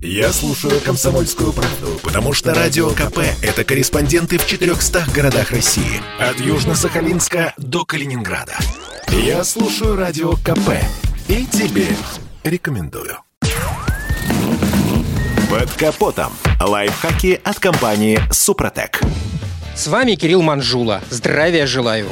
Я слушаю «Комсомольскую правду», потому что «Радио КП» — это корреспонденты в 400 городах России. От Южно-Сахалинска до Калининграда. Я слушаю «Радио КП» и тебе рекомендую. Под капотом. Лайфхаки от компании «Супротек». С вами Кирилл Манжула. Здравия желаю.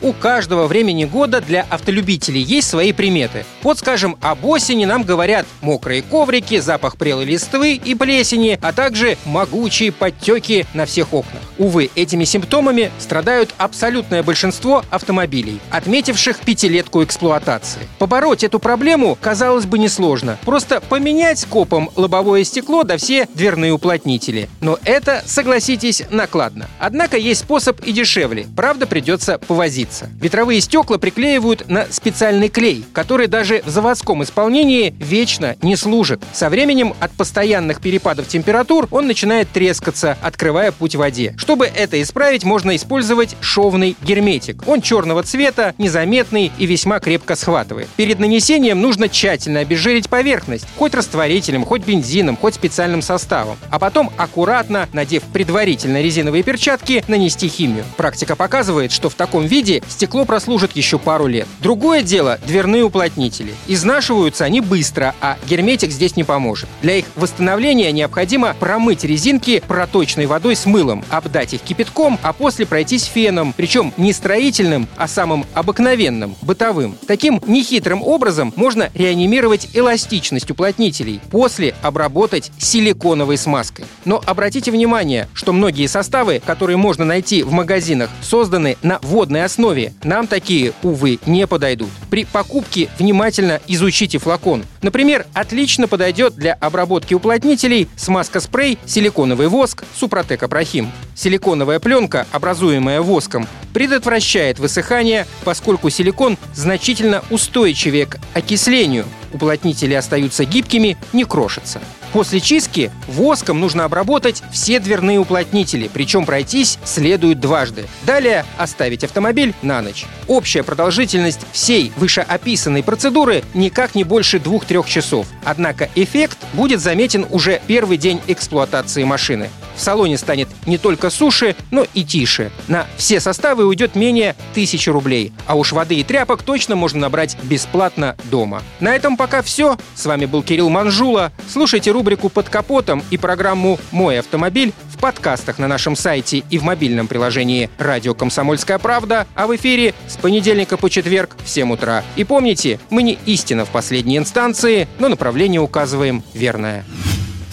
У каждого времени года для автолюбителей есть свои приметы. Вот, скажем, об осени нам говорят мокрые коврики, запах прелой листвы и плесени, а также могучие подтеки на всех окнах. Увы, этими симптомами страдают абсолютное большинство автомобилей, отметивших пятилетку эксплуатации. Побороть эту проблему, казалось бы, несложно. Просто поменять скопом лобовое стекло да все дверные уплотнители. Но это, согласитесь, накладно. Однако есть способ и дешевле. Правда, придется повозиться садится. Ветровые стекла приклеивают на специальный клей, который даже в заводском исполнении вечно не служит. Со временем от постоянных перепадов температур он начинает трескаться, открывая путь воде. Чтобы это исправить, можно использовать шовный герметик. Он черного цвета, незаметный и весьма крепко схватывает. Перед нанесением нужно тщательно обезжирить поверхность, хоть растворителем, хоть бензином, хоть специальным составом. А потом аккуратно, надев предварительно резиновые перчатки, нанести химию. Практика показывает, что в таком виде стекло прослужит еще пару лет. Другое дело – дверные уплотнители. Изнашиваются они быстро, а герметик здесь не поможет. Для их восстановления необходимо промыть резинки проточной водой с мылом, обдать их кипятком, а после пройтись феном, причем не строительным, а самым обыкновенным, бытовым. Таким нехитрым образом можно реанимировать эластичность уплотнителей, после обработать силиконовой смазкой. Но обратите внимание, что многие составы, которые можно найти в магазинах, созданы на водной основе основе нам такие, увы, не подойдут. При покупке внимательно изучите флакон. Например, отлично подойдет для обработки уплотнителей смазка-спрей, силиконовый воск, супротек Апрахим. Силиконовая пленка, образуемая воском, предотвращает высыхание, поскольку силикон значительно устойчивее к окислению. Уплотнители остаются гибкими, не крошатся. После чистки воском нужно обработать все дверные уплотнители, причем пройтись следует дважды. Далее оставить автомобиль на ночь. Общая продолжительность всей вышеописанной процедуры никак не больше 2-3 часов. Однако эффект будет заметен уже первый день эксплуатации машины. В салоне станет не только суше, но и тише. На все составы уйдет менее тысячи рублей. А уж воды и тряпок точно можно набрать бесплатно дома. На этом пока все. С вами был Кирилл Манжула. Слушайте рубрику «Под капотом» и программу «Мой автомобиль» в подкастах на нашем сайте и в мобильном приложении «Радио Комсомольская правда», а в эфире с понедельника по четверг в 7 утра. И помните, мы не истина в последней инстанции, но направление указываем верное.